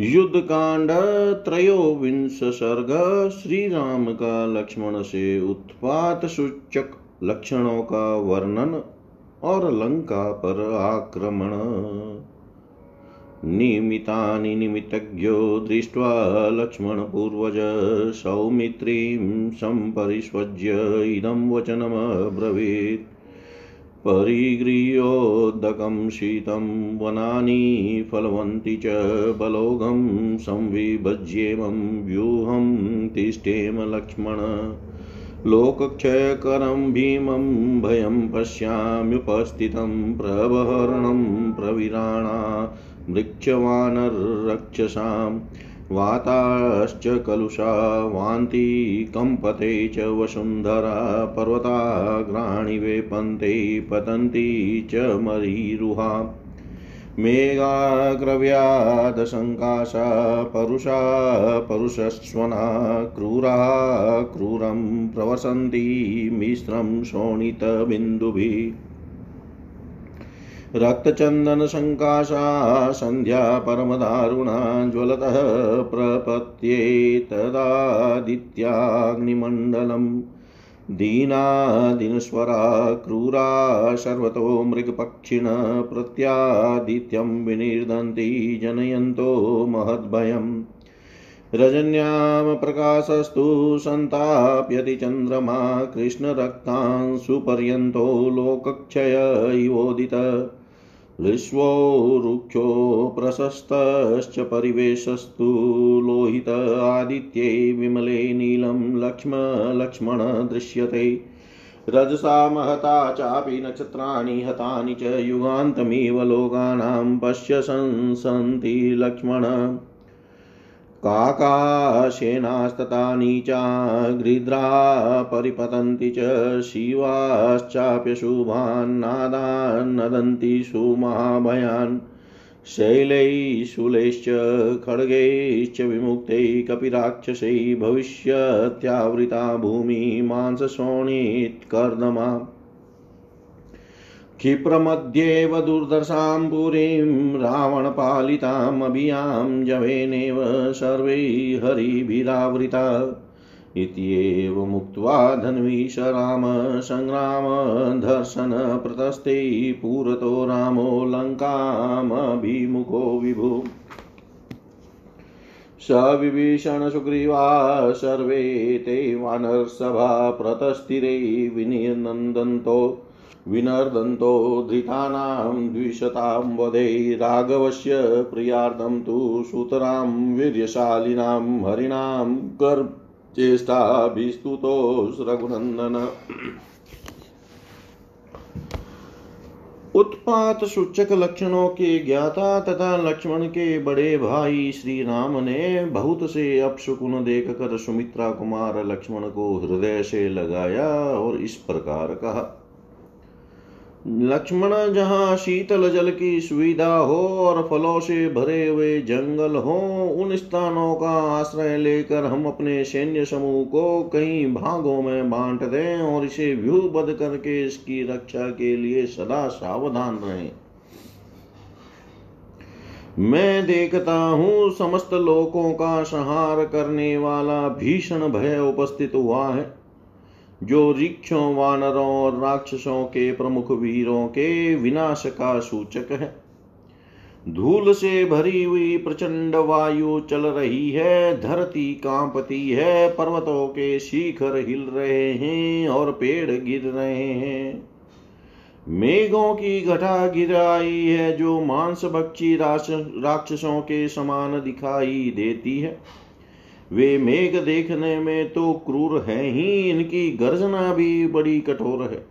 युद्ध कांड त्रयोविंश सर्ग श्री राम का लक्ष्मण से उत्पात सूचक लक्षणों का वर्णन और लंका पर आक्रमण। निमितानि निमित्तज्ञो दृष्ट्वा लक्ष्मणपूर्वज सौमित्रीं सम्परिष्वज्य इदं वचनमब्रवीत्। परिगृह्योदकं शीतं वनानि फलवन्ति च बलोघं संविभज्येमं व्यूहं तिष्ठेम लक्ष्मण। लोकक्षयकरं भीमं भयं पश्याम्युपस्थितं प्रबहरणं प्रविराणा मृक्षवानरक्षसाम्। वाताश्च कलुषा वान्ति कम्पते च वसुन्धरा पर्वताग्राणि वेपन्ते पतन्ति च मरीरुहा। मेघाग्रव्यादशङ्काशा परुषा परुषस्वना क्रूरा क्रूरं प्रवसन्ति मिश्रं शोणितबिन्दुभिः। रक्तचन्दनसङ्काशा सन्ध्या परमदारुणा ज्वलतः तदादित्याग्निमण्डलम् दीनादिनस्वरा क्रूरा सर्वतो मृगपक्षिण प्रत्यादित्यं विनिर्दन्ति जनयन्तो महद्भयम्। रजन्यां प्रकाशस्तु सन्ताप्यति चन्द्रमा कृष्णरक्तांशुपर्यन्तो लोकक्षय इवोदित विश्वो रुक्षो प्रशस्तश्च परिवेशस्तु लोहित आदित्ये विमले नीलं लक्ष्म लक्ष्मण दृश्यते। रजसा महता चापि नक्षत्राणि हतानि च युगान्तमिव लोकानां पश्य संसन्ति लक्ष्मण। काकाशेनास्ततानि च गृध्रा परिपतन्ति च शिवाश्चाप्यशुभान्नादान्नदन्ति सुमहाभयान् शैलैः शूलैश्च खड्गैश्च विमुक्तैः कपिराक्षसैः भविष्यत्यावृता भूमिः मांसशोणित्कर्दमा क्षिप्रमध्येव दुर्दशां पुरीं रावणपालितामभियाँ जवेनेव सर्वैः हरिभिरावृता। इत्येव मुक्त्वा धन्वीश राम सङ्ग्रामदर्शनप्रतस्ते पुरतो रामो लङ्कामभिमुखो विभु। स विभीषणसुग्रीवा सर्वे ते वानरसभा प्रतस्थिरे विनिनन्दन्तो विनर्दन्तो धृतानां द्विशतां वधे राघवस्य प्रियार्दं तु सुतरां वीर्यशालिनां हरिणां गर्भचेष्टाभिस्तुतोस् रघुनन्दन उत्पात सूचक लक्षणों के ज्ञाता तथा लक्ष्मण के बड़े भाई श्री राम ने बहुत से अपशकुन देख कर सुमित्रा कुमार लक्ष्मण को हृदय से लगाया और इस प्रकार कहा लक्ष्मण जहाँ शीतल जल की सुविधा हो और फलों से भरे हुए जंगल हो, उन स्थानों का आश्रय लेकर हम अपने सैन्य समूह को कई भागों में बांट दें और इसे व्यूबद्ध करके इसकी रक्षा के लिए सदा सावधान रहें। मैं देखता हूँ समस्त लोकों का संहार करने वाला भीषण भय उपस्थित हुआ है। जो रिक्षों वानरों और राक्षसों के प्रमुख वीरों के विनाश का सूचक है। धूल से भरी हुई प्रचंड वायु चल रही है, धरती कांपती है, पर्वतों के शिखर हिल रहे हैं और पेड़ गिर रहे हैं। मेघों की घटा गिराई है, जो मांस भक्षी राक्षसों के समान दिखाई देती है। वे मेघ देखने में तो क्रूर है ही, इनकी गर्जना भी बड़ी कठोर है।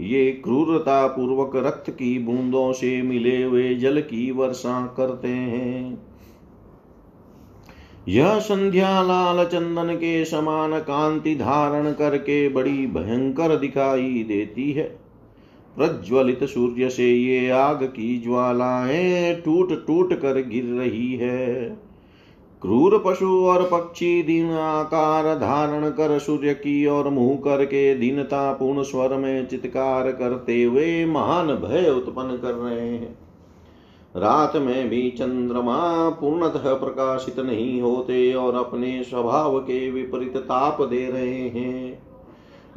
ये क्रूरता पूर्वक रक्त की बूंदों से मिले हुए जल की वर्षा करते हैं। यह संध्या लाल चंदन के समान कांति धारण करके बड़ी भयंकर दिखाई देती है। प्रज्वलित सूर्य से ये आग की ज्वालाएँ टूट टूट कर गिर रही है। क्रूर पशु और पक्षी दिन आकार धारण कर सूर्य की ओर मुँह करके दीनता पूर्ण स्वर में चित्कार करते हुए महान भय उत्पन्न कर रहे हैं। रात में भी चंद्रमा पूर्णतः प्रकाशित नहीं होते और अपने स्वभाव के विपरीत ताप दे रहे हैं।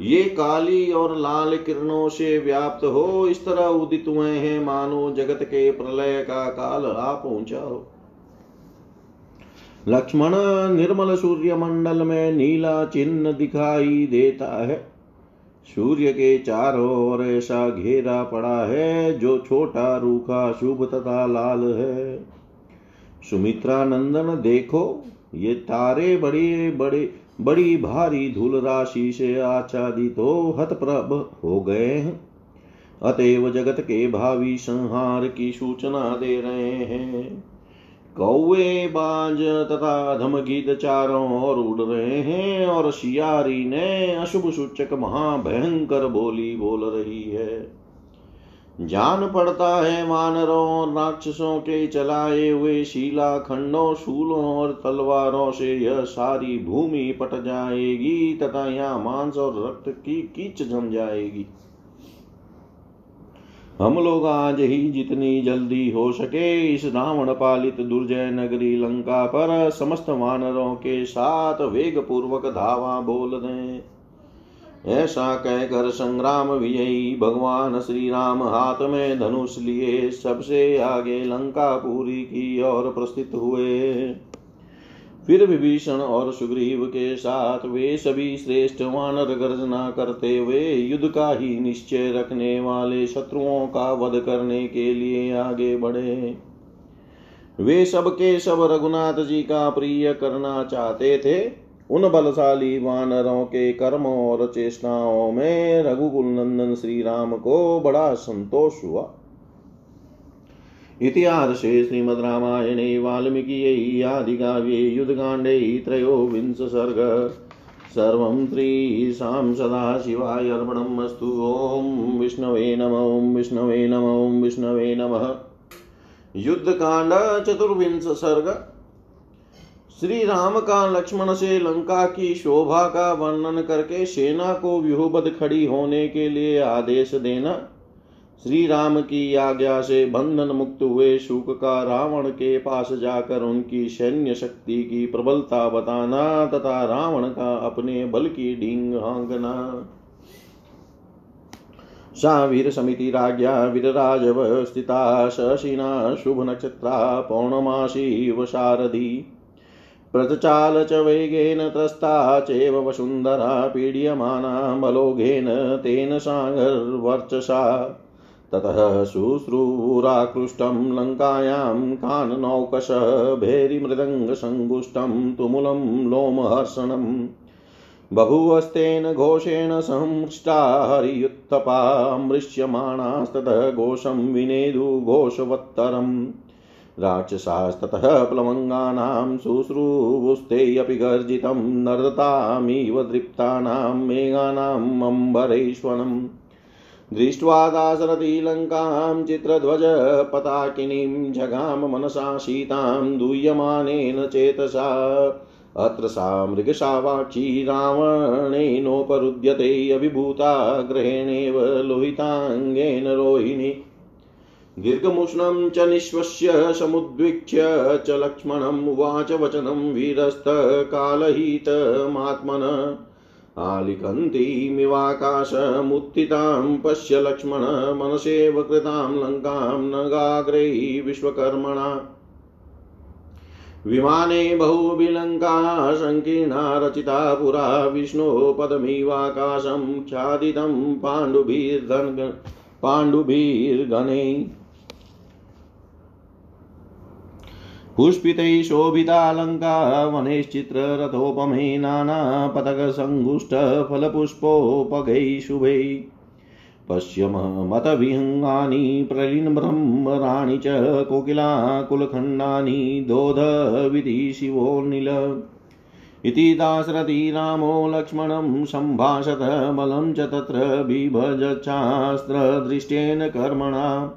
ये काली और लाल किरणों से व्याप्त हो, इस तरह उदित हुए हैं मानो जगत के प्रलय का काल आ पहुँचा हो। लक्ष्मण निर्मल सूर्य मंडल में नीला चिन्ह दिखाई देता है। सूर्य के चारों ओर ऐसा घेरा पड़ा है, जो छोटा, रूखा, शुभ तथा लाल है। सुमित्रा नंदन देखो, ये तारे बड़े बड़े, बड़ी भारी धूल राशि से आच्छादित हो, हतप्रभ हो गए हैं। अतएव जगत के भावी संहार की सूचना दे रहे हैं। कौवे बाज तथा धमगीत चारों ओर उड़ रहे हैं और शियारी ने अशुभ सूचक महाभयंकर बोली बोल रही है। जान पड़ता है वानरों और राक्षसों के चलाए हुए शीला खंडों, शूलों और तलवारों से यह सारी भूमि पट जाएगी तथा यहाँ मांस और रक्त की कीच जम जाएगी। हम लोग आज ही जितनी जल्दी हो सके इस रावण पालित दुर्जय नगरी लंका पर समस्त वानरों के साथ वेग पूर्वक धावा बोल दें। ऐसा कहकर संग्राम विजयी भगवान श्री राम हाथ में धनुष लिए सबसे आगे लंका पूरी की ओर प्रस्थित हुए। फिर विभीषण और सुग्रीव के साथ वे सभी श्रेष्ठ वानर गर्जना करते हुए युद्ध का ही निश्चय रखने वाले शत्रुओं का वध करने के लिए आगे बढ़े। वे सब के सब रघुनाथ जी का प्रिय करना चाहते थे। उन बलशाली वानरों के कर्मों और चेष्टाओं में रघुकुल नंदन श्री राम को बड़ा संतोष हुआ। इतिहासे श्रीमद्रामायणे वाल्मीकियै आदिकाव्ये युद्धकाण्डे त्रयोविंश सर्ग। सर्वं त्रीशां सदाशिवाय अर्पणम् अस्तु ॐ विष्णवे नम, ॐ विष्णवे नम, ॐ विष्णवे नमः। युद्धकाण्ड चतुर्विंश सर्ग। श्री राम का लक्ष्मण से लंका की शोभा का वर्णन करके सेना को व्यूहबद्ध खड़ी होने के लिए आदेश देना। श्री राम की आज्ञा से बंधन मुक्त हुए शुक का रावण के पास जाकर उनकी सैन्य शक्ति की प्रबलता बताना तथा रावण का अपने बल की ढींग हांकना। सा वीर वीरराजव स्थिता शशिना शुभ नक्षत्रा पौर्णमासी वशारदी प्रतचाल च वेगेन त्रस्ता चैव वसुन्धरा पीड्यमाना तेन सागर्वर्चसा। ततः शुश्रूराकृष्टं लङ्कायां काननौकश भेरिमृदङ्गसङ्गुष्टं तुमुलं लोमहर्षणम् बभुवस्तेन घोषेण संमृष्टा हरियुत्थपा मृश्यमाणास्ततः घोषं विनेदु घोषवत्तरम् राक्षसास्ततः प्लवङ्गानां शुश्रूवुस्तेऽपि गर्जितं नर्दतामिव दृप्तानां मेघानाम् अम्बरेश्वरम्। दृष्ट्वा दाशरथी लङ्कां चित्रध्वजपताकिनीं जगाम मनसा सीतां दूयमानेन चेतसा। अत्र सा मृगशावाक्षी रावणेनोपरुद्यते अभिभूता ग्रहेणेव लोहिताङ्गेन रोहिणी। दीर्घमुष्णं च निःश्वस्य समुद्वीक्ष्य च लक्ष्मणम् उवाच वचनं वीरस्तकालहितमात्मन आलिकन्तीमिवाकाशमुत्थितां पश्य लक्ष्मण मनसेव कृतां लङ्कां नगाग्रैः विश्वकर्मणा। विमाने बहुविलङ्का सङ्कीर्णा रचिता पुरा विष्णोः पदमिवाकाशं ख्यादितं पाण्डुभिर्धन् पाण्डुभिर्गणैः। पुष्पितैः शोभितालङ्का वनैश्चित्ररथोपमे नानापतकसङ्गुष्टफलपुष्पोपगैः शुभैः। पश्यमतविहङ्गानि प्रलिनब्रह्मराणि च कोकिलाकुलखण्डानि दोधविधि शिवोर्निल इति दाशरथी रामो लक्ष्मणं सम्भाषत बलं च तत्र बिभजच्छास्त्रदृष्टेन कर्मणा।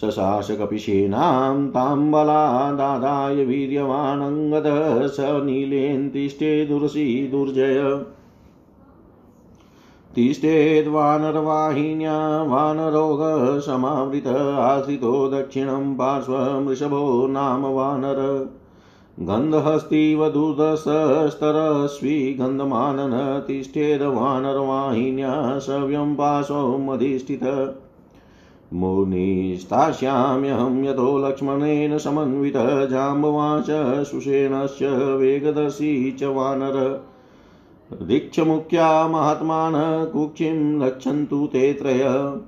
शशासकपिशेनां ताम्बलादादाय वीर्यवानङ्गदः स नीलेन्तिष्ठे दुर्षि दुर्जय। तिष्ठेद्वानरवाहिन्या वानरोगसमावृत आश्रितो दक्षिणं पार्श्वमृषभो नाम वानर। गन्धहस्तीवधूतस्तरस्वी गन्धमानन तिष्ठेदवानरवाहिन्या सव्यं पाशौमधिष्ठित मुनिस्तास्याम्यहं यतो लक्ष्मणेन समन्वितः जाम्बवाच सुषेणस्य वेगदर्शी च वानर। दीक्षमुख्या महात्मानः कुक्षिं रक्षन्तु ते त्रय।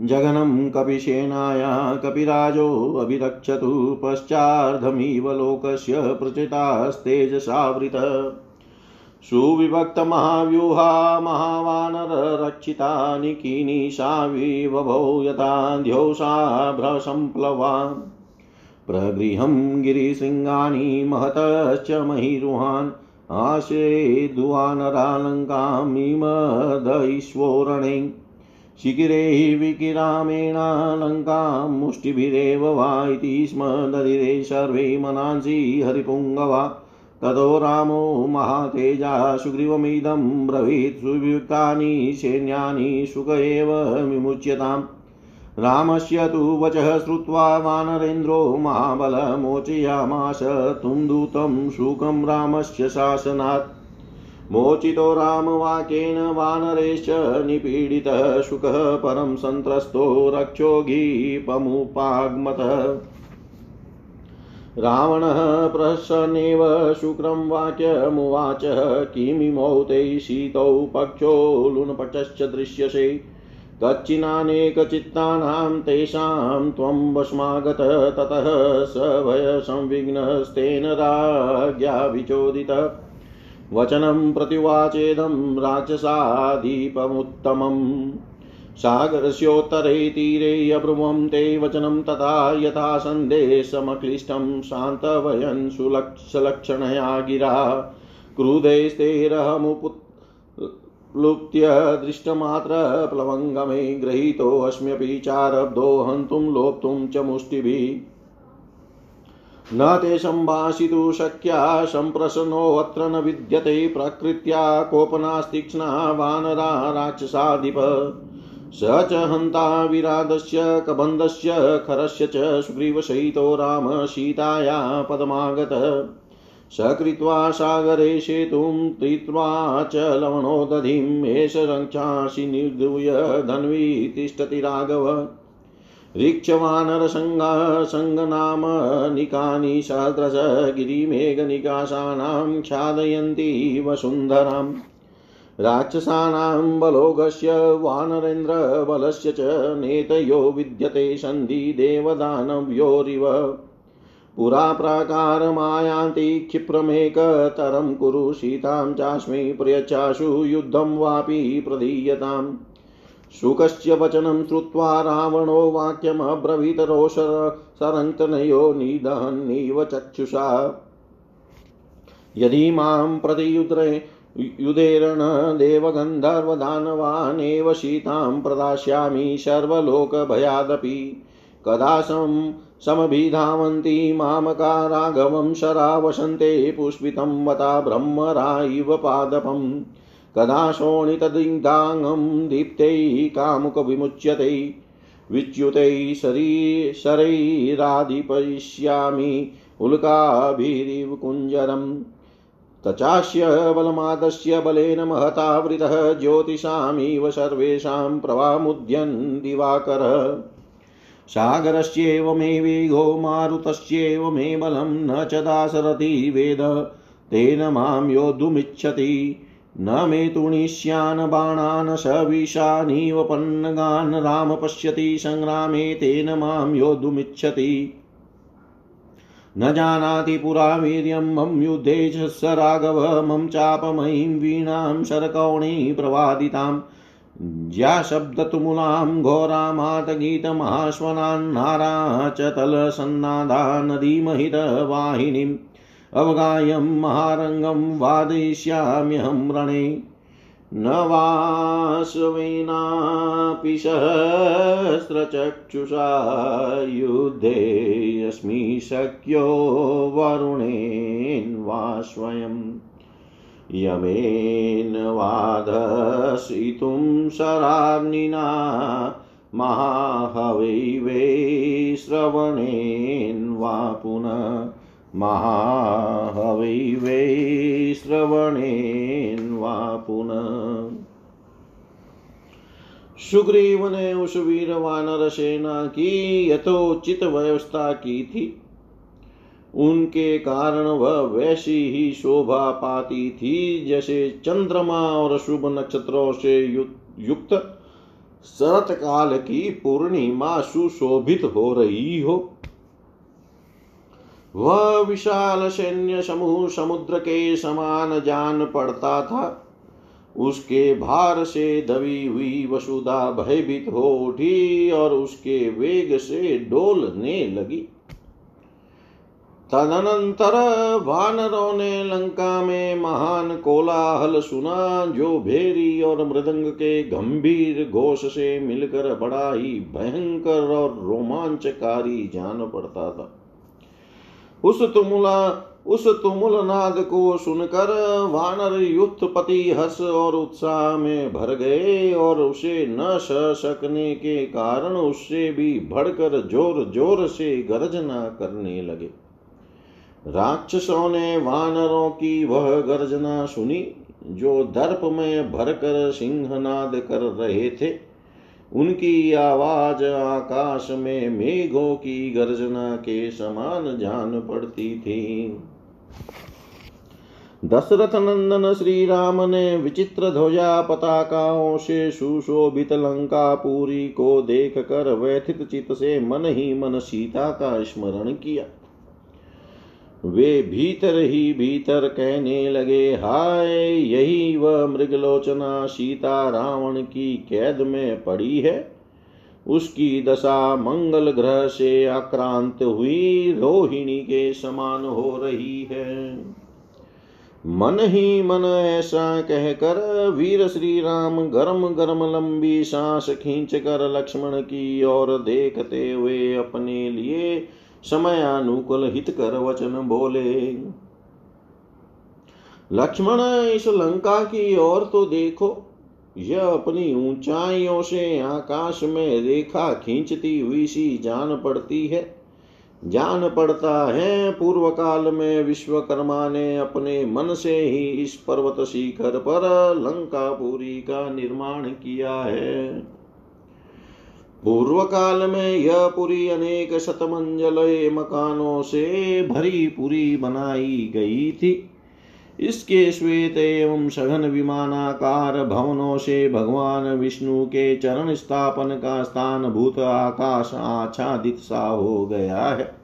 जगनं कपिसेनाया कपिराजोऽभिरक्षतु पश्चार्धमिव लोकस्य प्रचितास्तेजसावृत। सुविभक्तमहाव्यूहा महावानररक्षिता निकिनीशा विवभौ यथाध्योषाभ्रसम्प्लवा प्रगृहं गिरिशृङ्गानि महतश्च महिरुहान् आशेदुवानरालङ्कामिमदईश्वोरणे शिखिरैः विकिरामेणालङ्कां मुष्टिभिरेव वा इति स्म ददिरे सर्वे मनांसि हरिपुङ्गवा। ततो रामो महातेजा सुग्रीवमिदं ब्रवीत् सुवियुक्तानि सैन्यानि सुख एव विमुच्यताम्। रामस्य तु वचः श्रुत्वा वानरेन्द्रो महाबलमोचयामास तुं दूतं शुकं रामस्य शासनात्। मोचितो रामवाक्येन वानरेश्च निपीडितः शुकः परं सन्त्रस्तो रक्षोगीपमुपागमतः रावणः प्रसन्नेव शुक्रं वाक्यमुवाच किमिमौ ते शीतौ पक्षो लुनपटश्च दृश्यसे। कच्चिनानेकचित्तानां तेषां त्वं वस्मागत ततः स भयसंविघ्नस्तेन राज्ञा विचोदितः। वचनं प्रतिवाचेदं राक्षसादीपमुत्तमम् सागरस्योत्तरे तीरे अब्रुवं ते वचनं तथा यथा सन्देशमक्लिष्टं शान्तवयन् सुलक्षलक्षणया गिरा। क्रुधैस्तेरहमुपुत्लुप्त्य दृष्टमात्रप्लवङ्गमे गृहीतोऽस्म्यपि चारब्धो हन्तुं लोप्तुं च मुष्टिभिः। न ते सम्भाषितु शक्या सम्प्रसन्नोऽत्र न विद्यते प्रकृत्या कोपनास्तीक्ष्णा वानरा राक्षसाधिप। स च हन्ता विरादस्य कबन्धस्य, खरस्य च सुग्रीवसहितो राम सीताया पदमागत। स कृत्वा सागरे सेतुं तीत्वा च लवणोदधिम् एष रक्षांसि निर्धूय धन्वी तिष्ठति राघव। ऋक्षवानरसङ्गनामनिकानि सहद्रश गिरिमेघनिकाशानां ख्यादयन्ति वसुन्धराम्। राक्षसानां बलोगस्य वानरेन्द्रबलस्य च नेतयो विद्यते सन्धि पुरा प्राकारमायान्ति क्षिप्रमेकतरं कुरु, सीतां चास्मै प्रयच्छाशु युद्धं वापि प्रदीयताम्। शुकस्य वचनं श्रुत्वा रावणो वाक्यमब्रवीत निदहन्निव चक्षुषा। यदि माँ प्रतियुद्रे युधेरण देवगन्धर्वदानवानेव सीतां प्रदास्यामि सर्वलोकभयादपि। कदा सं समभिधावन्ति मामका राघवं शरावसन्ते पुष्पितं वता ब्रह्मरा इव पादपम् कदा शोणितदिग्धाङ्गं दीप्तैः कामुकविमुच्यते। विच्युतैः शरी, शरैराधिपयिष्यामि उल्काभिरिव कुञ्जरम् तचास्य बलमादस्य बलेन महतावृतः ज्योतिषामिव सर्वेषां प्रवामुद्यन् दिवाकरः सागरस्येव मे वेगो, मारुतस्येव मे बलं, न च दाशरथी वेद। तेन माँ योद्धुमिच्छति, न मे तुणिष्यान् बाणान् सविशानीव राम पश्यति सङ्ग्रामे तेन माँ योद्धुमिच्छति। न जानाति पुरा वीर्यं मम युद्धे राघव, मम चापमयीं वीणां शरकौणी प्रवादिताम् ज्याशब्दतुमुलां घोरामातगीतमहाश्वनान्नारा च तलसन्नादा नदीमहितवाहिनीम् अवगायं महारङ्गं वादयिष्याम्यहं रणे। न वासवेनापि सहस्रचक्षुषा युद्धेऽस्मि शक्यो वरुणेन वा स्वयम् यमेन वाधसितुं शराग्निना महाहवै वै श्रवणेन वा पुनः महाहवै वै श्रवणेन पुनः। सुग्रीव ने उस वीर वानर सेना की यथोचित व्यवस्था की थी। उनके कारण वह वैसी ही शोभा पाती थी जैसे चंद्रमा और शुभ नक्षत्रों से युक्त शरत काल की पूर्णिमा सुशोभित हो रही हो। वह विशाल सैन्य समूह समुद्र के समान जान पड़ता था। उसके भार से दबी हुई वसुधा भयभीत हो उठी और उसके वेग से डोलने लगी। तदनंतर वानरों ने लंका में महान कोलाहल सुना जो भेरी और मृदंग के गंभीर घोष से मिलकर बड़ा ही भयंकर और रोमांचकारी जान पड़ता था। उस तुमुला उस तुमुल नाद को सुनकर वानर युद्धपति हर्ष और उत्साह में भर गए और उसे न सह सकने के कारण उससे भी भड़कर ज़ोर ज़ोर से गर्जना करने लगे। राक्षसों ने वानरों की वह गर्जना सुनी, जो दर्प में भरकर सिंहनाद कर रहे थे। उनकी आवाज़ आकाश में मेघों की गर्जना के समान जान पड़ती थी। दशरथ नंदन श्री राम ने विचित्र ध्वजा पताकाओं से सुशोभित लंका पूरी को देख कर व्यथित चित से मन ही मन सीता का स्मरण किया। वे भीतर ही भीतर कहने लगे, हाय, यही वह मृगलोचना सीता रावण की कैद में पड़ी है। उसकी दशा मंगल ग्रह से आक्रांत हुई, रोहिणी के समान हो रही है। मन ही मन ऐसा कहकर वीर श्री राम गरम गरम लंबी सांस खींच कर लक्ष्मण की ओर देखते हुए अपने लिए समयानुकूल हित कर वचन बोले। लक्ष्मण, इस लंका की ओर तो देखो। यह अपनी ऊंचाइयों से आकाश में रेखा खींचती हुई सी जान पड़ती है। जान पड़ता है पूर्व काल में विश्वकर्मा ने अपने मन से ही इस पर्वत शिखर पर लंकापुरी का निर्माण किया है। पूर्व काल में यह पुरी अनेक शतमंजल मकानों से भरी पुरी बनाई गई थी। इसके श्वेत एवं सघन विमानाकार भवनों से भगवान विष्णु के चरण स्थापन का स्थान भूत आकाश आच्छादित सा हो गया है।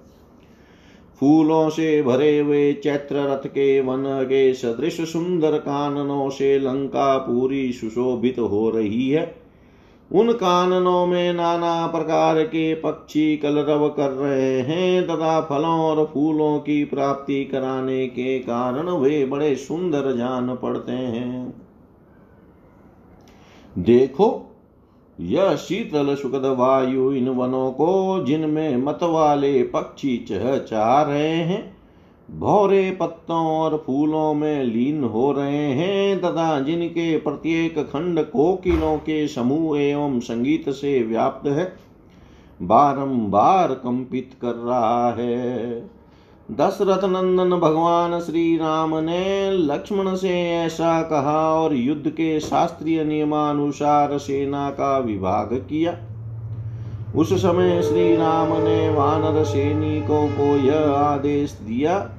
फूलों से भरे हुए चैत्र रथ के वन के सदृश सुंदर काननों से लंका पूरी सुशोभित हो रही है। उन काननों में नाना प्रकार के पक्षी कलरव कर रहे हैं, तथा फलों और फूलों की प्राप्ति कराने के कारण वे बड़े सुंदर जान पड़ते हैं। देखो, यह शीतल सुखद वायु इन वनों को जिनमें मत वाले पक्षी चह रहे हैं भौरे पत्तों और फूलों में लीन हो रहे हैं, तथा जिनके प्रत्येक खंड कोकिलों के समूह एवं संगीत से व्याप्त है, बारंबार कंपित कर रहा है। दशरथ नंदन भगवान श्री राम ने लक्ष्मण से ऐसा कहा और युद्ध के शास्त्रीय नियमानुसार सेना का विभाग किया। उस समय श्री राम ने वानर सैनिकों को यह आदेश दिया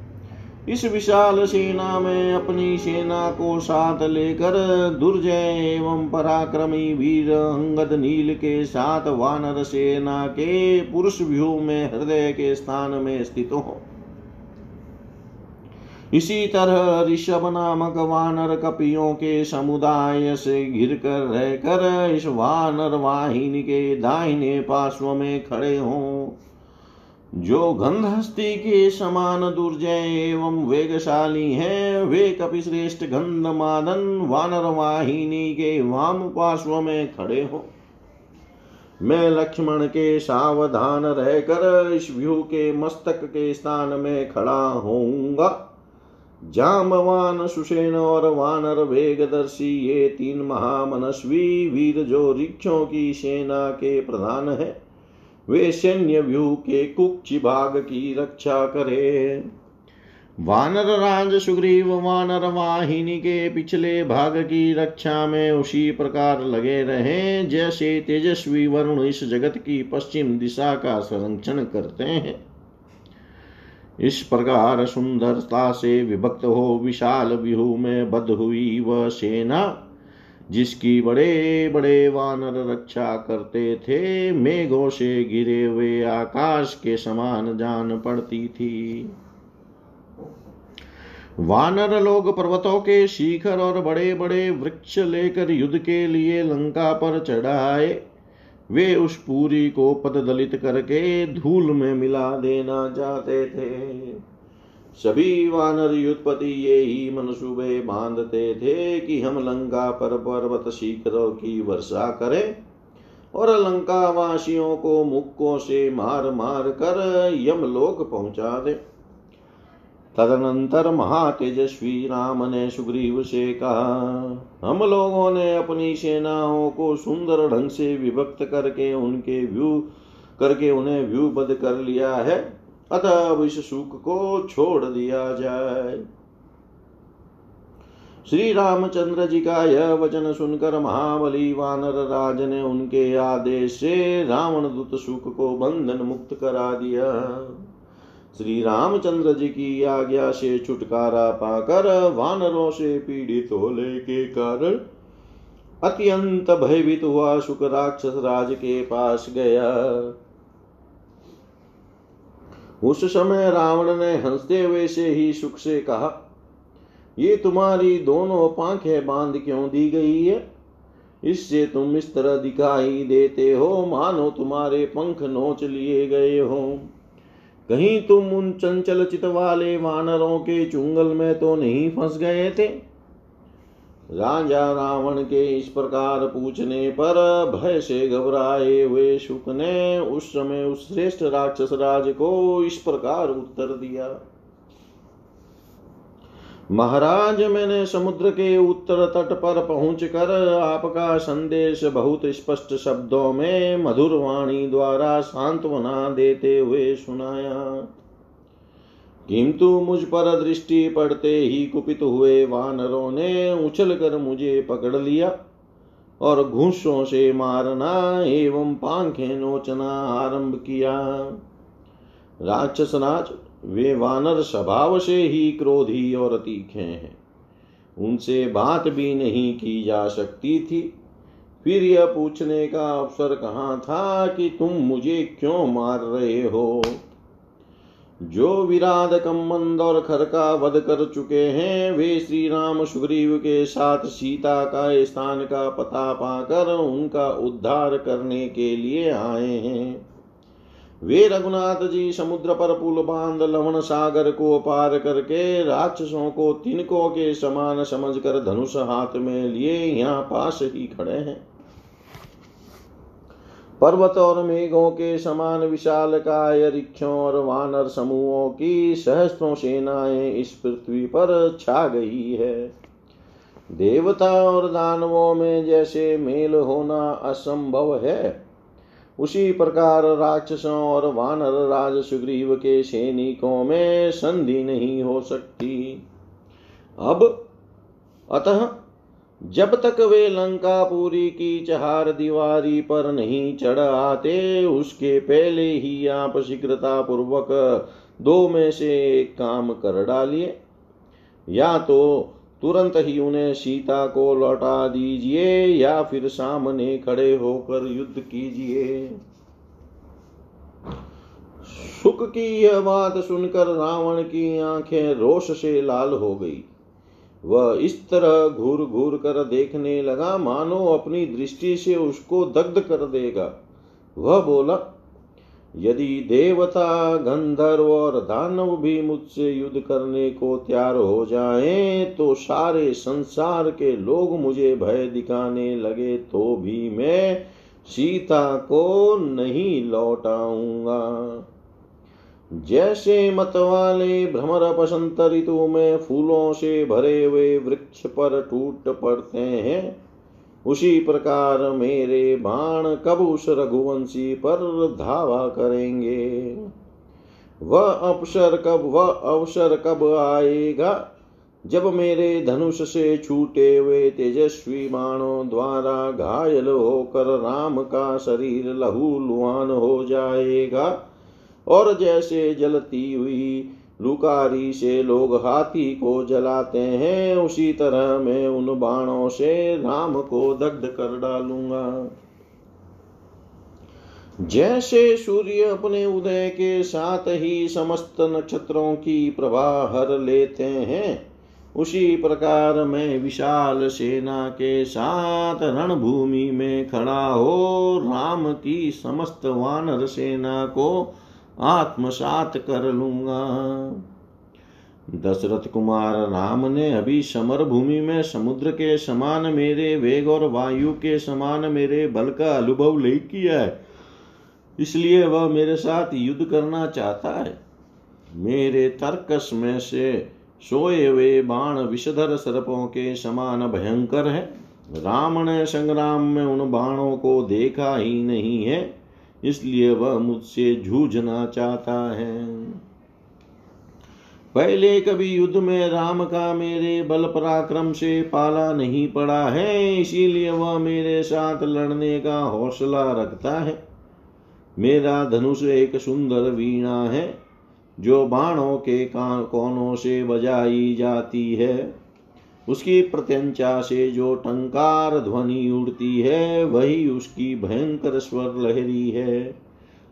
इस विशाल सेना में अपनी सेना को साथ लेकर दुर्जय एवं पराक्रमी वीर अंगद नील के साथ वानर सेना के पुरुष व्यू में हृदय के स्थान में स्थित हो। इसी तरह ऋषभ नामक वानर कपियों के समुदाय से घिर कर रहकर इस वानर वाहिनी के दाहिने पार्श्व में खड़े हों। जो गंधहस्ती के समान दुर्जय एवं वेगशाली है, वे कपिश्रेष्ठ गंध मादन वानर वाहिनी के वाम पार्श्व में खड़े हो। मैं लक्ष्मण के सावधान रहकर इस व्यू के मस्तक के स्थान में खड़ा होऊँगा। जामवान सुसेन और वानर वेगदर्शी, ये तीन महामनस्वी वीर जो रिक्षों की सेना के प्रधान है। वे सैन्य व्यू के कुक्षि भाग की रक्षा करे। वानर राज सुग्रीव वानर वाहिनी के पिछले भाग की रक्षा में उसी प्रकार लगे रहे, जैसे तेजस्वी वरुण इस जगत की पश्चिम दिशा का संरक्षण करते हैं। इस प्रकार सुंदरता से विभक्त हो, विशाल व्यू में बद हुई वह सेना जिसकी बड़े बड़े वानर रक्षा करते थे, मेघों से गिरे हुए आकाश के समान जान पड़ती थी। वानर लोग पर्वतों के शिखर और बड़े बड़े वृक्ष लेकर युद्ध के लिए लंका पर चढ़ाए वे उस पूरी को पद दलित करके धूल में मिला देना चाहते थे। सभी वानर युद्धपति ये ही मनसूबे बांधते थे कि हम लंका पर पर्वत शिखरों की वर्षा करें और लंका वासियों को मुक्कों से मार मार कर यमलोक पहुँचा दे। तदनंतर महातेजस्वी राम ने सुग्रीव से कहा, हम लोगों ने अपनी सेनाओं को सुंदर ढंग से विभक्त करके उनके व्यू करके उन्हें व्यूबद्ध कर लिया है। अतः इस सुख को छोड़ दिया जाए। श्री रामचंद्र जी का यह वचन सुनकर महाबली वानर राज ने उनके आदेश से रावण दूत सुख को बंधन मुक्त करा दिया। श्री रामचंद्र जी की आज्ञा से छुटकारा पाकर वानरों से पीड़ित होने के कारण अत्यंत भयभीत हुआ सुख राक्षस राज के पास गया। उस समय रावण ने हँसते हुए से ही सुख से कहा, ये तुम्हारी दोनों पांखें बाँध क्यों दी गई है? इससे तुम इस तरह दिखाई देते हो, मानो तुम्हारे पंख नोच लिए गए हो। कहीं तुम उन चंचल चित वाले वानरों के चुंगल में तो नहीं फंस गए थे? राजा रावण के इस प्रकार पूछने पर भय से घबराए हुए शुक ने उस समय उस श्रेष्ठ राक्षस राज को इस प्रकार उत्तर दिया। महाराज, मैंने समुद्र के उत्तर तट पर पहुंचकर आपका संदेश बहुत स्पष्ट शब्दों में मधुर वाणी द्वारा सांत्वना देते हुए सुनाया। किंतु मुझ पर दृष्टि पड़ते ही कुपित हुए वानरों ने उछल कर मुझे पकड़ लिया और घूसों से मारना एवं पांखें नोचना आरंभ किया। राक्षस राज, वे वानर स्वभाव से ही क्रोधी और तीखे हैं। उनसे बात भी नहीं की जा सकती थी। फिर यह पूछने का अवसर कहाँ था कि तुम मुझे क्यों मार रहे हो? जो विराट कम्बंद और खर का वध कर चुके हैं, वे श्री राम सुग्रीव के साथ सीता का स्थान का पता पाकर उनका उद्धार करने के लिए आए हैं। वे रघुनाथ जी समुद्र पर पुल बाँध, लवण सागर को पार करके राक्षसों को तिनकों के समान समझकर धनुष हाथ में लिए यहाँ पास ही खड़े हैं। पर्वत और मेघों के समान विशाल काय रिक्षों और वानर समूहों की सहस्त्रों सेनाएँ इस पृथ्वी पर छा गई है। देवता और दानवों में जैसे मेल होना असंभव है। उसी प्रकार राक्षसों और वानर राज सुग्रीव के सैनिकों में संधि नहीं हो सकती। अब, अतः जब तक वे लंकापुरी की चहार दीवारी पर नहीं चढ़ आते, उसके पहले ही आप शीघ्रता पूर्वक दो में से एक काम कर डालिए। या तो तुरंत ही उन्हें सीता को लौटा दीजिए, या फिर सामने खड़े होकर युद्ध कीजिए। सुख की यह बात सुनकर रावण की आँखें रोष से लाल हो गई। वह इस तरह घूर घूर कर देखने लगा, मानो अपनी दृष्टि से उसको दग्ध कर देगा। वह बोला, यदि देवता, गंधर्व और दानव भी मुझसे युद्ध करने को तैयार हो जाएँ तो सारे संसार के लोग मुझे भय दिखाने लगे तो भी मैं सीता को नहीं लौटाऊँगा। जैसे मत वाले भ्रमर बसंत ऋतु में फूलों से भरे हुए वृक्ष पर टूट पड़ते हैं, उसी प्रकार मेरे बाण कब उस रघुवंशी पर धावा करेंगे। वह अवसर कब, वह अवसर कब आएगा? जब मेरे धनुष से छूटे हुए तेजस्वी बाणों द्वारा घायल होकर राम का शरीर लहू लुहान हो जाएगा और जैसे जलती हुई लुकारी से लोग हाथी को जलाते हैं, उसी तरह मैं उन बाणों से राम को दग्ध कर डालूँगा। जैसे सूर्य अपने उदय के साथ ही समस्त नक्षत्रों की प्रभा हर लेते हैं, उसी प्रकार मैं विशाल सेना के साथ रणभूमि में खड़ा हो, राम की समस्त वानर सेना को आत्मसात कर लूँगा। दशरथ कुमार राम ने अभी समर भूमि में समुद्र के समान मेरे वेग और वायु के समान मेरे बल का अनुभव नहीं किया है। इसलिए वह मेरे साथ युद्ध करना चाहता है। मेरे तर्कस में से सोए हुए बाण विषधर सर्पों के समान भयंकर है। राम ने संग्राम में उन बाणों को देखा ही नहीं है। इसलिए वह मुझसे जूझना चाहता है। पहले कभी युद्ध में राम का मेरे बल पराक्रम से पाला नहीं पड़ा है, इसीलिए वह मेरे साथ लड़ने का हौसला रखता है। मेरा धनुष एक सुंदर वीणा है, जो बाणों के कोनों से बजाई जाती है। उसकी प्रत्यंचा से जो टंकार ध्वनि उड़ती है, वही उसकी भयंकर स्वर लहरी है।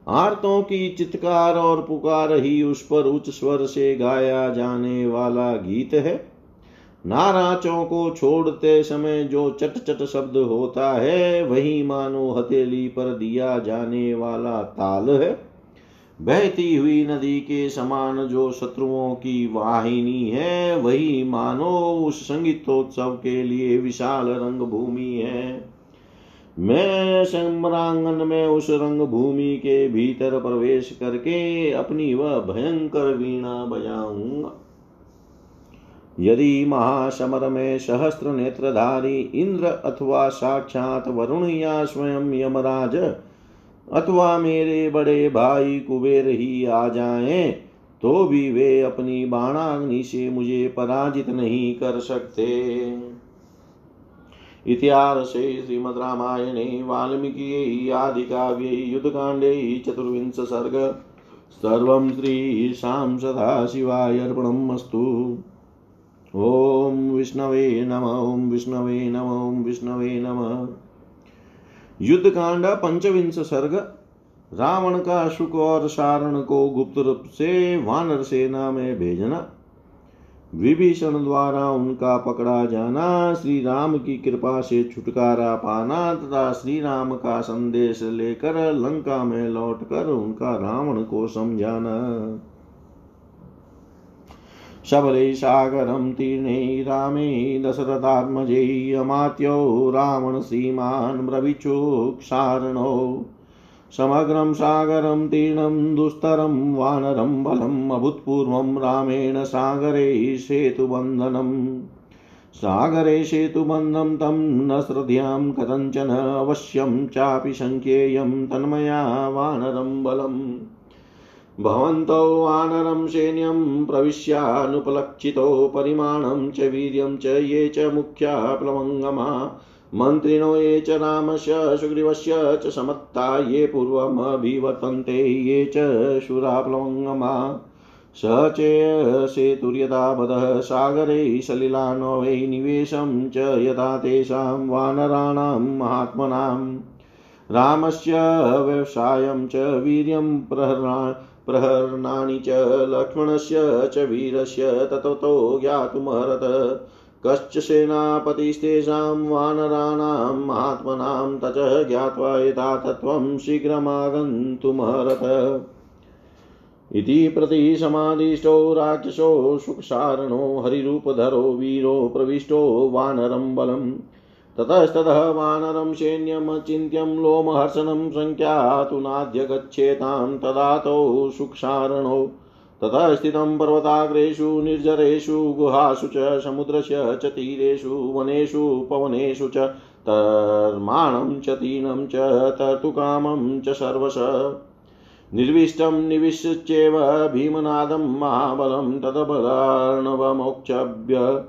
आर्तों की चित्कार और पुकार ही उस पर उच्च स्वर से गाया जाने वाला गीत है। नाराचों को छोड़ते समय जो चट चट शब्द होता है, वही मानो हथेली पर दिया जाने वाला ताल है। बहती हुई नदी के समान जो शत्रुओं की वाहिनी है, वही मानो उस संगीतोत्सव के लिए विशाल रंग भूमि है। मैं सम्रांगन में उस रंग भूमि के भीतर प्रवेश करके अपनी वह भयंकर वीणा बजाऊँगा। यदि महासमर में सहस्त्र नेत्रधारी इंद्र अथवा साक्षात वरुण या स्वयं यमराज अथवा मेरे बड़े भाई कुबेर ही आ जाएँ तो भी वे अपनी बाणाग्नि से मुझे पराजित नहीं कर सकते। इतिहासे वाल्मीकि आदिकाव्ये युद्धकाण्डे चतुर्विंश सर्ग, सर्वं श्रीशां सदाशिवाय अर्पणम् अस्तु ॐ विष्णवे नम ॐ विष्णवे नम ॐ विष्णवे नमः। युद्ध कांड पंचविंश सर्ग रावण का शुक और सारण को गुप्त रूप से वानर सेना में भेजना, विभीषण द्वारा उनका पकड़ा जाना श्री राम की कृपा से छुटकारा पाना तथा श्री राम का संदेश लेकर लंका में लौटकर उनका रावण को समझाना। सबले सागरं तीर्णे रामे दशरथात्मजे अमात्यो रावण श्रीमान् ब्रवीचुक्षारणो समग्रं सागरं तीर्णं दुस्तरं वानरं बलम् अभूत्पूर्वं रामेण सागरे सेतुबन्धनम् सागरे सेतुबन्धं तं न श्रद्धां कथञ्चन अवश्यं चापि सङ्ख्येयं तन्मया वानरं बलम्। भवन्तौ वानरं सैन्यं प्रविश्यानुपलक्षितो, परिमाणं च वीर्यं च ये च मुख्या प्लवङ्गमा। मन्त्रिणो ये च रामस्य, सुग्रीवस्य च समत्ता, ये पूर्वमभिवर्तन्ते, ये च शूराप्लवङ्गमा स चेयसेतुर्यदा सागरे सलिलानो वै निवेशं च यथा तेषां वानराणां महात्मनां। रामस्य व्यवसायं च वीर्यं प्रहरा प्रहरणानि च, लक्ष्मणस्य च, वीरस्य ततो ज्ञातुमर्हत कश्च सेनापतिस्तेषां वानराणां महात्मनां तच ज्ञात्वा यथा तत्त्वं शीघ्रमागन्तुमर्हत इति प्रतिसमादिष्टो राक्षसो, सुखसारणो, हरिरूपधरो, वीरो, प्रविष्टो, वानरं बलम्। ततस्ततः वानरं सैन्यमचिन्त्यं लोमहर्षणं सङ्ख्या तु नाद्य गच्छेतां तदातौ सुक्षारणौ। ततः स्थितं पर्वताग्रेषु, निर्जरेषु, गुहासु च, समुद्रस्य च, तीरेषु, वनेषु, पवनेषु च, तर्माणं च, तीनं च, तर्तुकामं च सर्वश। निर्विष्टं निविश्येव भीमनादं महाबलं तदबलार्णवमोक्षभ्य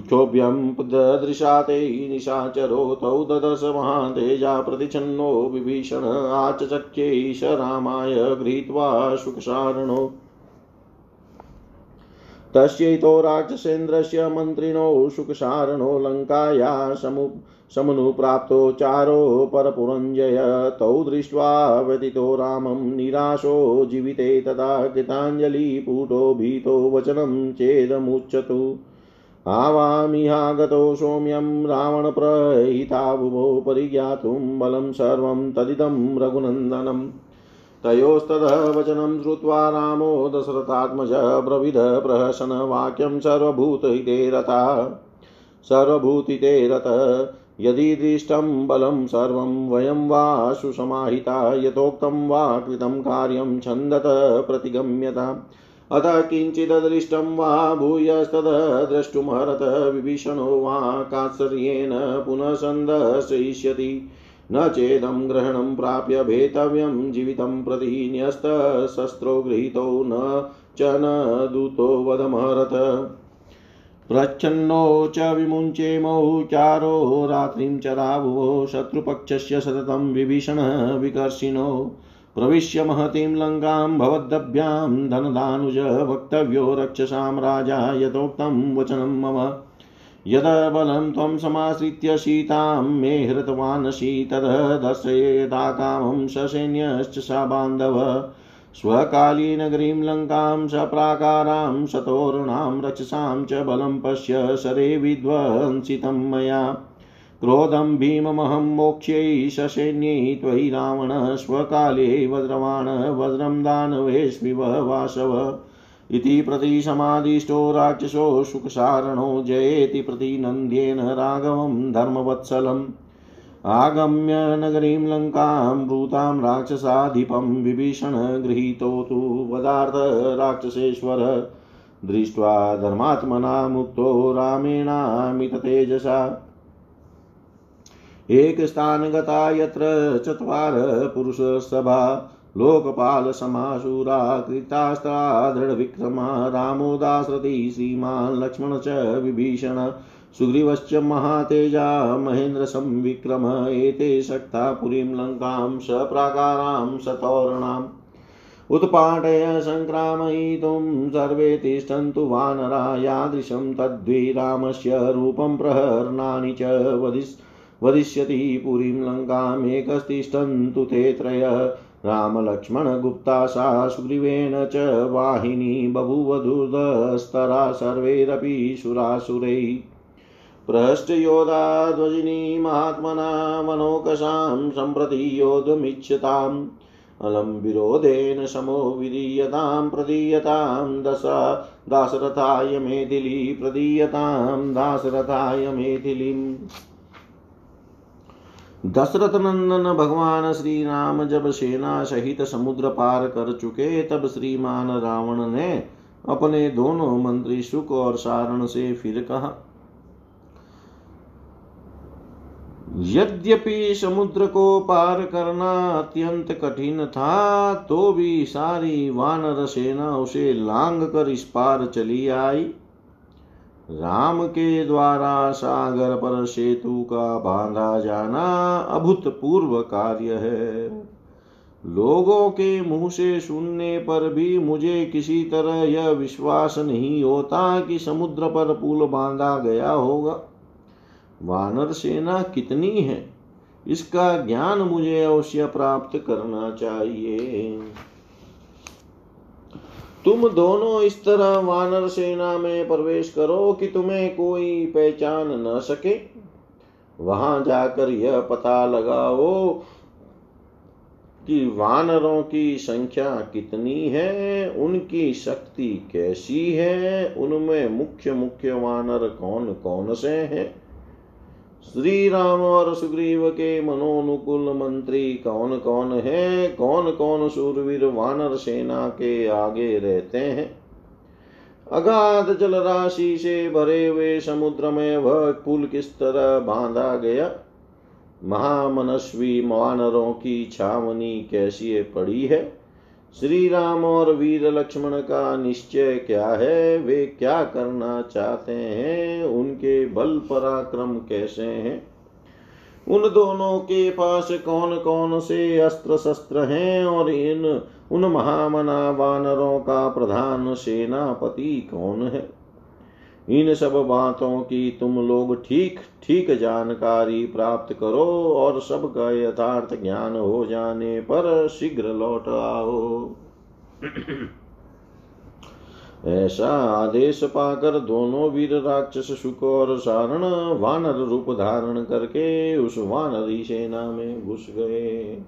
क्षोभ्यं ददृशा ते निशाचरो तौ ददश महातेजा प्रतिच्छन्नो विभीषण आचचक्यैष रामाय गृहीत्वा सुखसारणो तस्यैतो राक्षसेन्द्रस्य मन्त्रिणो सुखसारणो लङ्काया समु समनुप्राप्तो चारो परपुरञ्जय तौ दृष्ट्वा व्यतितो रामं निराशो जीविते तदा कृताञ्जलिपुटो भीतो वचनं चेदमुच्यतु। आवामिहागतो सौम्यं रावणप्रहिताबुभो परिज्ञातुं बलं सर्वं तदिदं रघुनन्दनम् तयोस्ततः वचनं श्रुत्वा रामो दशरथात्मज ब्रविद प्रहसनवाक्यं सर्वभूतहिते रता सर्वभूतिते रत यदि दृष्टं बलं सर्वं वयं वा सुसमाहिता, यथोक्तं वा कृतं कार्यं छन्दत प्रतिगम्यता। अतः किञ्चिददृष्टं वा भूयस्तद द्रष्टुमहरत विभीषणो वा कात्सर्येण पुनः सन्दर्शयिष्यति न चेदं ग्रहणं प्राप्य भेतव्यं जीवितं प्रति न्यस्तशस्त्रो गृहीतो न च न दूतो वधमहरत। प्रच्छन्नो च विमुञ्चेमौ चारो रात्रिं चरावुवो शत्रुपक्षस्य सततं विभीषणः विकर्षिणो। प्रविश्य महतीं लङ्कां भवद्भ्यां धनदानुज वक्तव्यो रक्षसां राजा यथोक्तं वचनं मम। यदबलं त्वं समाश्रित्य सीतां मे हृतवानसि ततः दर्शयेदा कामं ससैन्यश्च सा बान्धव। स्वकालीनगरीं लङ्कां सप्राकारां शतोर्णां रक्षसां च बलं पश्य सरे विध्वंसितं मया। क्रोधं भीममहं मोक्ष्यै ससैन्यै त्वयि रावण स्वकाले वज्रवाण, वज्रं दानवेष्विव वासव। इति प्रतिसमादिष्टो राक्षसो सुखसारणो जयेति प्रतिनन्द्येन राघवं धर्मवत्सलम्। आगम्य नगरीं लङ्कां ब्रूतां राक्षसाधिपं विभीषण गृहीतो तु वदार्थ राक्षसेश्वर। दृष्ट्वा धर्मात्मना मुक्तो रामेणामिततेजसा। एकस्थानगता यत्र चत्वार पुरुषसभा लोकपालसमाशूरा कृतास्त्रा, दृढविक्रमा रामो दासरथि श्रीमान् लक्ष्मण च विभीषण, सुग्रीवश्च महातेजा महेन्द्रसंविक्रम एते शक्ता पुरीं लङ्कां, सप्राकारां सतोरणाम् उत्पाटय सङ्क्रामयितुं, सर्वे तिष्ठन्तु वानरा यादृशं तद्विरामस्य रूपं प्रहरणानि च वदिष् वदिष्यति पुरीं लङ्कामेकस्तिष्ठन्तु ते त्रय। रामलक्ष्मणगुप्ता सा सुग्रीवेण च वाहिनी बभूवधुर्धस्तरा सर्वैरपि सुरासुरैः। प्रहष्टयोधा ध्वजिनी महात्मना मनोकषां सम्प्रति योद्धुमिच्छताम् अलं विरोधेन समो विधीयतां, प्रदीयतां दशा। दासरथाय मेथिली, प्रदीयतां दासरथाय मेथिलीम्। दशरथ नंदन भगवान श्री राम जब सेना सहित समुद्र पार कर चुके, तब श्रीमान रावण ने अपने दोनों मंत्री सुख और सारण से फिर कहा, यद्यपि समुद्र को पार करना अत्यंत कठिन था तो भी सारी वानर सेना उसे लांग कर इस पार चली आई। राम के द्वारा सागर पर सेतु का बांधा जाना अभूतपूर्व कार्य है। लोगों के मुँह से सुनने पर भी मुझे किसी तरह यह विश्वास नहीं होता कि समुद्र पर पुल बांधा गया होगा। वानर सेना कितनी है? इसका ज्ञान मुझे अवश्य प्राप्त करना चाहिए। तुम दोनों इस तरह वानर सेना में प्रवेश करो कि तुम्हें कोई पहचान न सके। वहाँ जाकर यह पता लगाओ कि वानरों की संख्या कितनी है, उनकी शक्ति कैसी है, उनमें मुख्य मुख्य वानर कौन कौन से हैं? श्री राम और सुग्रीव के मनोनुकूल मंत्री, कौन कौन है, कौन कौन सूरवीर वानर सेना के आगे रहते हैं? अगाध जल राशि से भरे हुए समुद्र में वह पुल किस तरह बांधा गया? महामनस्वी वानरों की छावनी कैसी पड़ी है? श्री राम और वीर लक्ष्मण का निश्चय क्या है? वे क्या करना चाहते हैं? उनके बल पराक्रम कैसे हैं? उन दोनों के पास कौन कौन से अस्त्र शस्त्र हैं और इन, उन महामना वानरों का प्रधान सेनापति कौन है? इन सब बातों की तुम लोग ठीक ठीक जानकारी प्राप्त करो और सबका यथार्थ ज्ञान हो जाने पर शीघ्र लौट आओ। ऐसा आदेश पाकर दोनों वीर राक्षस शुक और सारण वानर रूप धारण करके उस वानरी सेना में घुस गए।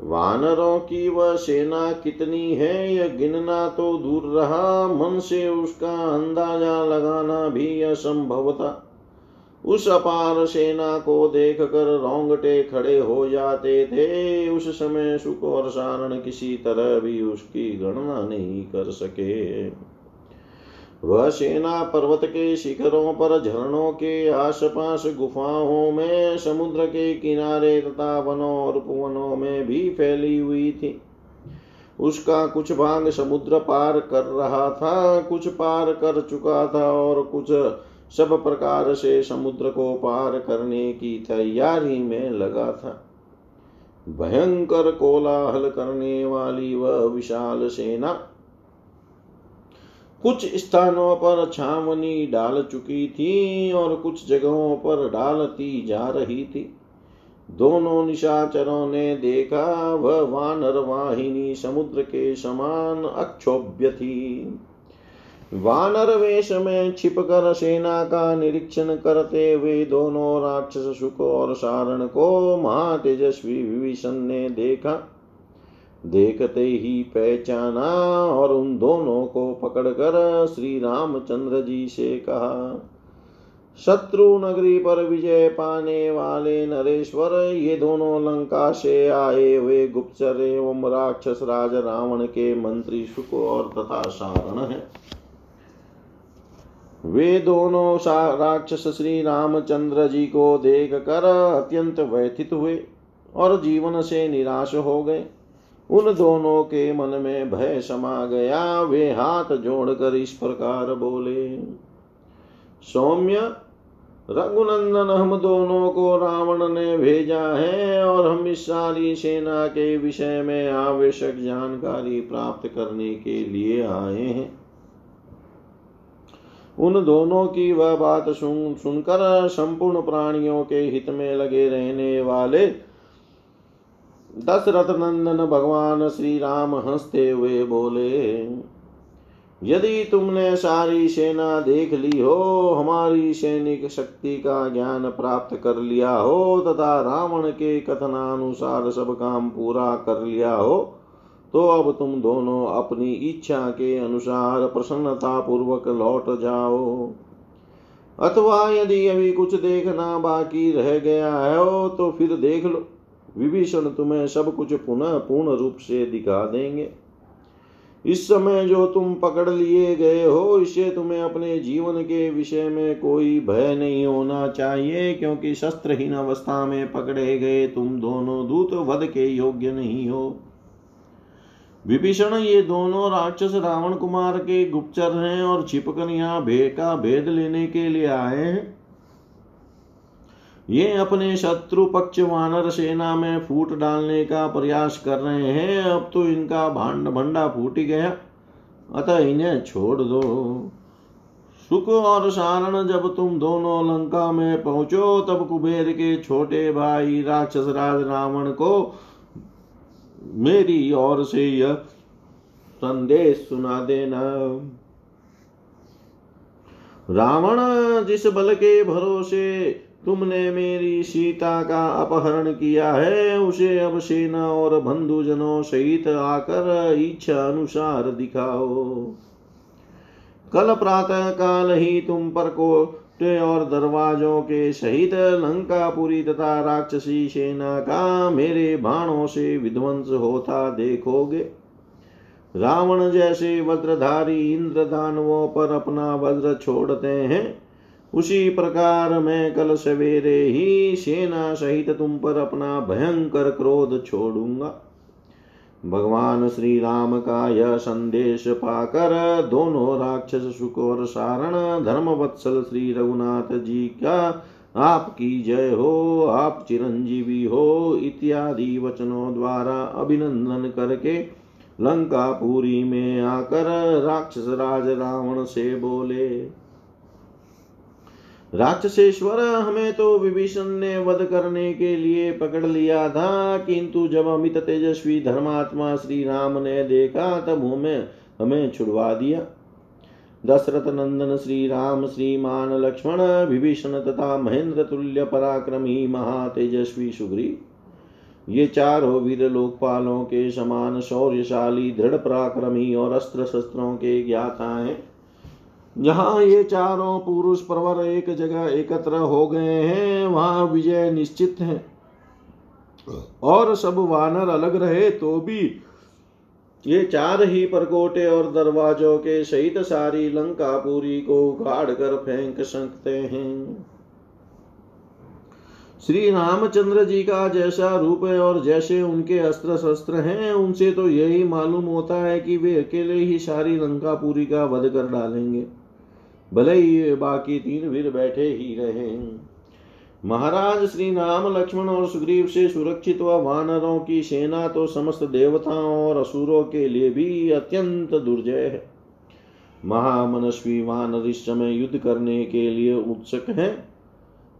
वानरों की वह सेना कितनी है, यह गिनना तो दूर रहा। मन से उसका अंदाज़ा लगाना भी असंभव था। उस अपार सेना को देख कर रोंगटे खड़े हो जाते थे। उस समय सुख और सारण किसी तरह भी उसकी गणना नहीं कर सके। वह सेना पर्वत के शिखरों पर, झरनों के आसपास गुफाओं में, समुद्र के किनारे तथा वनों और पुवनों में भी फैली हुई थी। उसका कुछ भाग समुद्र पार कर रहा था, कुछ पार कर चुका था और कुछ सब प्रकार से समुद्र को पार करने की तैयारी में लगा था। भयंकर कोलाहल करने वाली वह विशाल सेना कुछ स्थानों पर छावनी डाल चुकी थी और कुछ जगहों पर डालती जा रही थी। दोनों निशाचरों ने देखा, वह वानर वाहिनी समुद्र के समान अक्षोभ्य थी। वानर वेश में छिपकर सेना का निरीक्षण करते हुए दोनों राक्षस सुख और सारण को महातेजस्वी विभीषण ने देखा। देखते ही पहचाना और उन दोनों को पकड़कर श्री रामचंद्र जी से कहा, शत्रु नगरी पर विजय पाने वाले नरेश्वर, ये दोनों लंका से आए हुए गुप्तचर एवं राक्षस राज रावण के मंत्री सुख और तथा सारण है। वे दोनों राक्षस श्री रामचंद्र जी को देख कर अत्यंत व्यथित हुए और जीवन से निराश हो गए। उन दोनों के मन में भय समा गया, वे हाथ जोड़कर इस प्रकार बोले, सौम्य, रघुनंदन, हम दोनों को रावण ने भेजा है और हम इस सारी सेना के विषय में आवश्यक जानकारी प्राप्त करने के लिए आए हैं। उन दोनों की वह बात सुन, सुनकर संपूर्ण प्राणियों के हित में लगे रहने वाले दशरथ नंदन भगवान श्री राम हँसते हुए बोले, यदि तुमने सारी सेना देख ली हो, हमारी सैनिक शक्ति का ज्ञान प्राप्त कर लिया हो, तथा रावण के कथनानुसार सब काम पूरा कर लिया हो तो अब तुम दोनों अपनी इच्छा के अनुसार प्रसन्नता पूर्वक लौट जाओ। अथवा यदि अभी कुछ देखना बाकी रह गया है तो फिर देख लो। विभीषण तुम्हें सब कुछ पुनः पूर्ण रूप से दिखा देंगे। इस समय जो तुम पकड़ लिए गए हो इससे तुम्हें अपने जीवन के विषय में कोई भय नहीं होना चाहिए, क्योंकि शस्त्रहीन अवस्था में पकड़े गए तुम दोनों दूत वध के योग्य नहीं हो। विभीषण, ये दोनों राक्षस रावण कुमार के गुप्तचर हैं और छिपकर यहाँ भे का भेद लेने के लिए आए हैं। ये अपने शत्रु पक्ष वानर सेना में फूट डालने का प्रयास कर रहे हैं, अब तो इनका भांड भंडा फूट गया। अतः इन्हें छोड़ दो। सुख और सारण जब तुम दोनों लंका में पहुंचो, तब कुबेर के छोटे भाई राक्षस राज रावण को मेरी ओर से यह संदेश सुना देना। रावण जिस बल के भरोसे तुमने मेरी सीता का अपहरण किया है, उसे अब सेना और बंधुजनों सहित आकर इच्छा अनुसार दिखाओ। कल प्रातः काल ही तुम पर को और दरवाजों के सहित लंकापुरी तथा राक्षसी सेना का मेरे बाणों से विध्वंस होता देखोगे। रावण जैसे वज्रधारी इंद्र दानवों पर अपना वज्र छोड़ते हैं उसी प्रकार मैं कल सवेरे ही सेना सहित तुम पर अपना भयंकर क्रोध छोड़ूँगा। भगवान श्री राम का यह संदेश पाकर दोनों राक्षस सुख और सारण धर्म वत्सल श्री रघुनाथ जी का, आपकी जय हो, आप चिरंजीवी हो, इत्यादि वचनों द्वारा अभिनंदन करके लंकापुरी में आकर राक्षस राज रावण से बोले। राक्षसेश्वर हमें तो विभीषण ने वध करने के लिए पकड़ लिया था, किंतु जब अमित तेजस्वी धर्मात्मा श्री राम ने देखा, तब हमें हमें छुड़वा दिया। दशरथ नंदन, श्री राम, श्रीमान लक्ष्मण, विभीषण तथा महेंद्र तुल्य पराक्रमी महातेजस्वी सुग्री ये चारों वीर लोकपालों के समान शौर्यशाली, दृढ़ पराक्रमी और अस्त्र शस्त्रों के ज्ञाता हैं। जहाँ ये चारों पुरुष प्रवर एक जगह एकत्र हो गए हैं, वहाँ विजय निश्चित है। और सब वानर अलग रहे तो भी ये चार ही परकोटे और दरवाजों के सहित सारी लंकापुरी को उखाड़ कर फेंक सकते हैं। श्री रामचंद्र जी का जैसा रूप है और जैसे उनके अस्त्र शस्त्र हैं, उनसे तो यही मालूम होता है कि वे अकेले ही सारी लंका पूरी का वध कर डालेंगे। भले ही बाकी तीन वीर बैठे ही रहे। महाराज श्री राम लक्ष्मण और सुग्रीव से सुरक्षित व वानरों की सेना तो समस्त देवताओं और असुरों के लिए भी अत्यंत दुर्जय है। महामनस्वी वानर इस समय युद्ध करने के लिए उत्सुक हैं।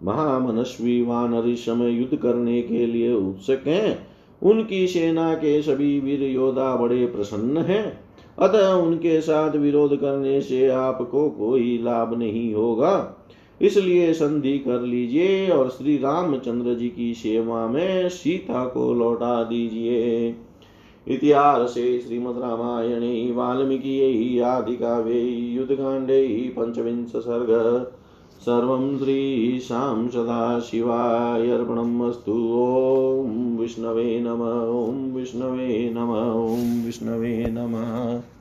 महामनस्वी वानर इस समय युद्ध करने के लिए उत्सुक हैं। उनकी सेना के सभी वीर योद्धा बड़े प्रसन्न हैं। अतः उनके साथ विरोध करने से आपको कोई लाभ नहीं होगा। इसलिए संधि कर लीजिए और श्री रामचंद्र जी की सेवा में सीता को लौटा दीजिए। इतिहासे श्रीमद् रामायणे वाल्मीकि आदि काव्ये युद्धकाण्डे पञ्चविंश सर्ग सर्वं श्रीशां सदाशिवायर्पणमस्तु ॐ विष्णवे नम ॐ विष्णवे नम ॐ विष्णवे नमः।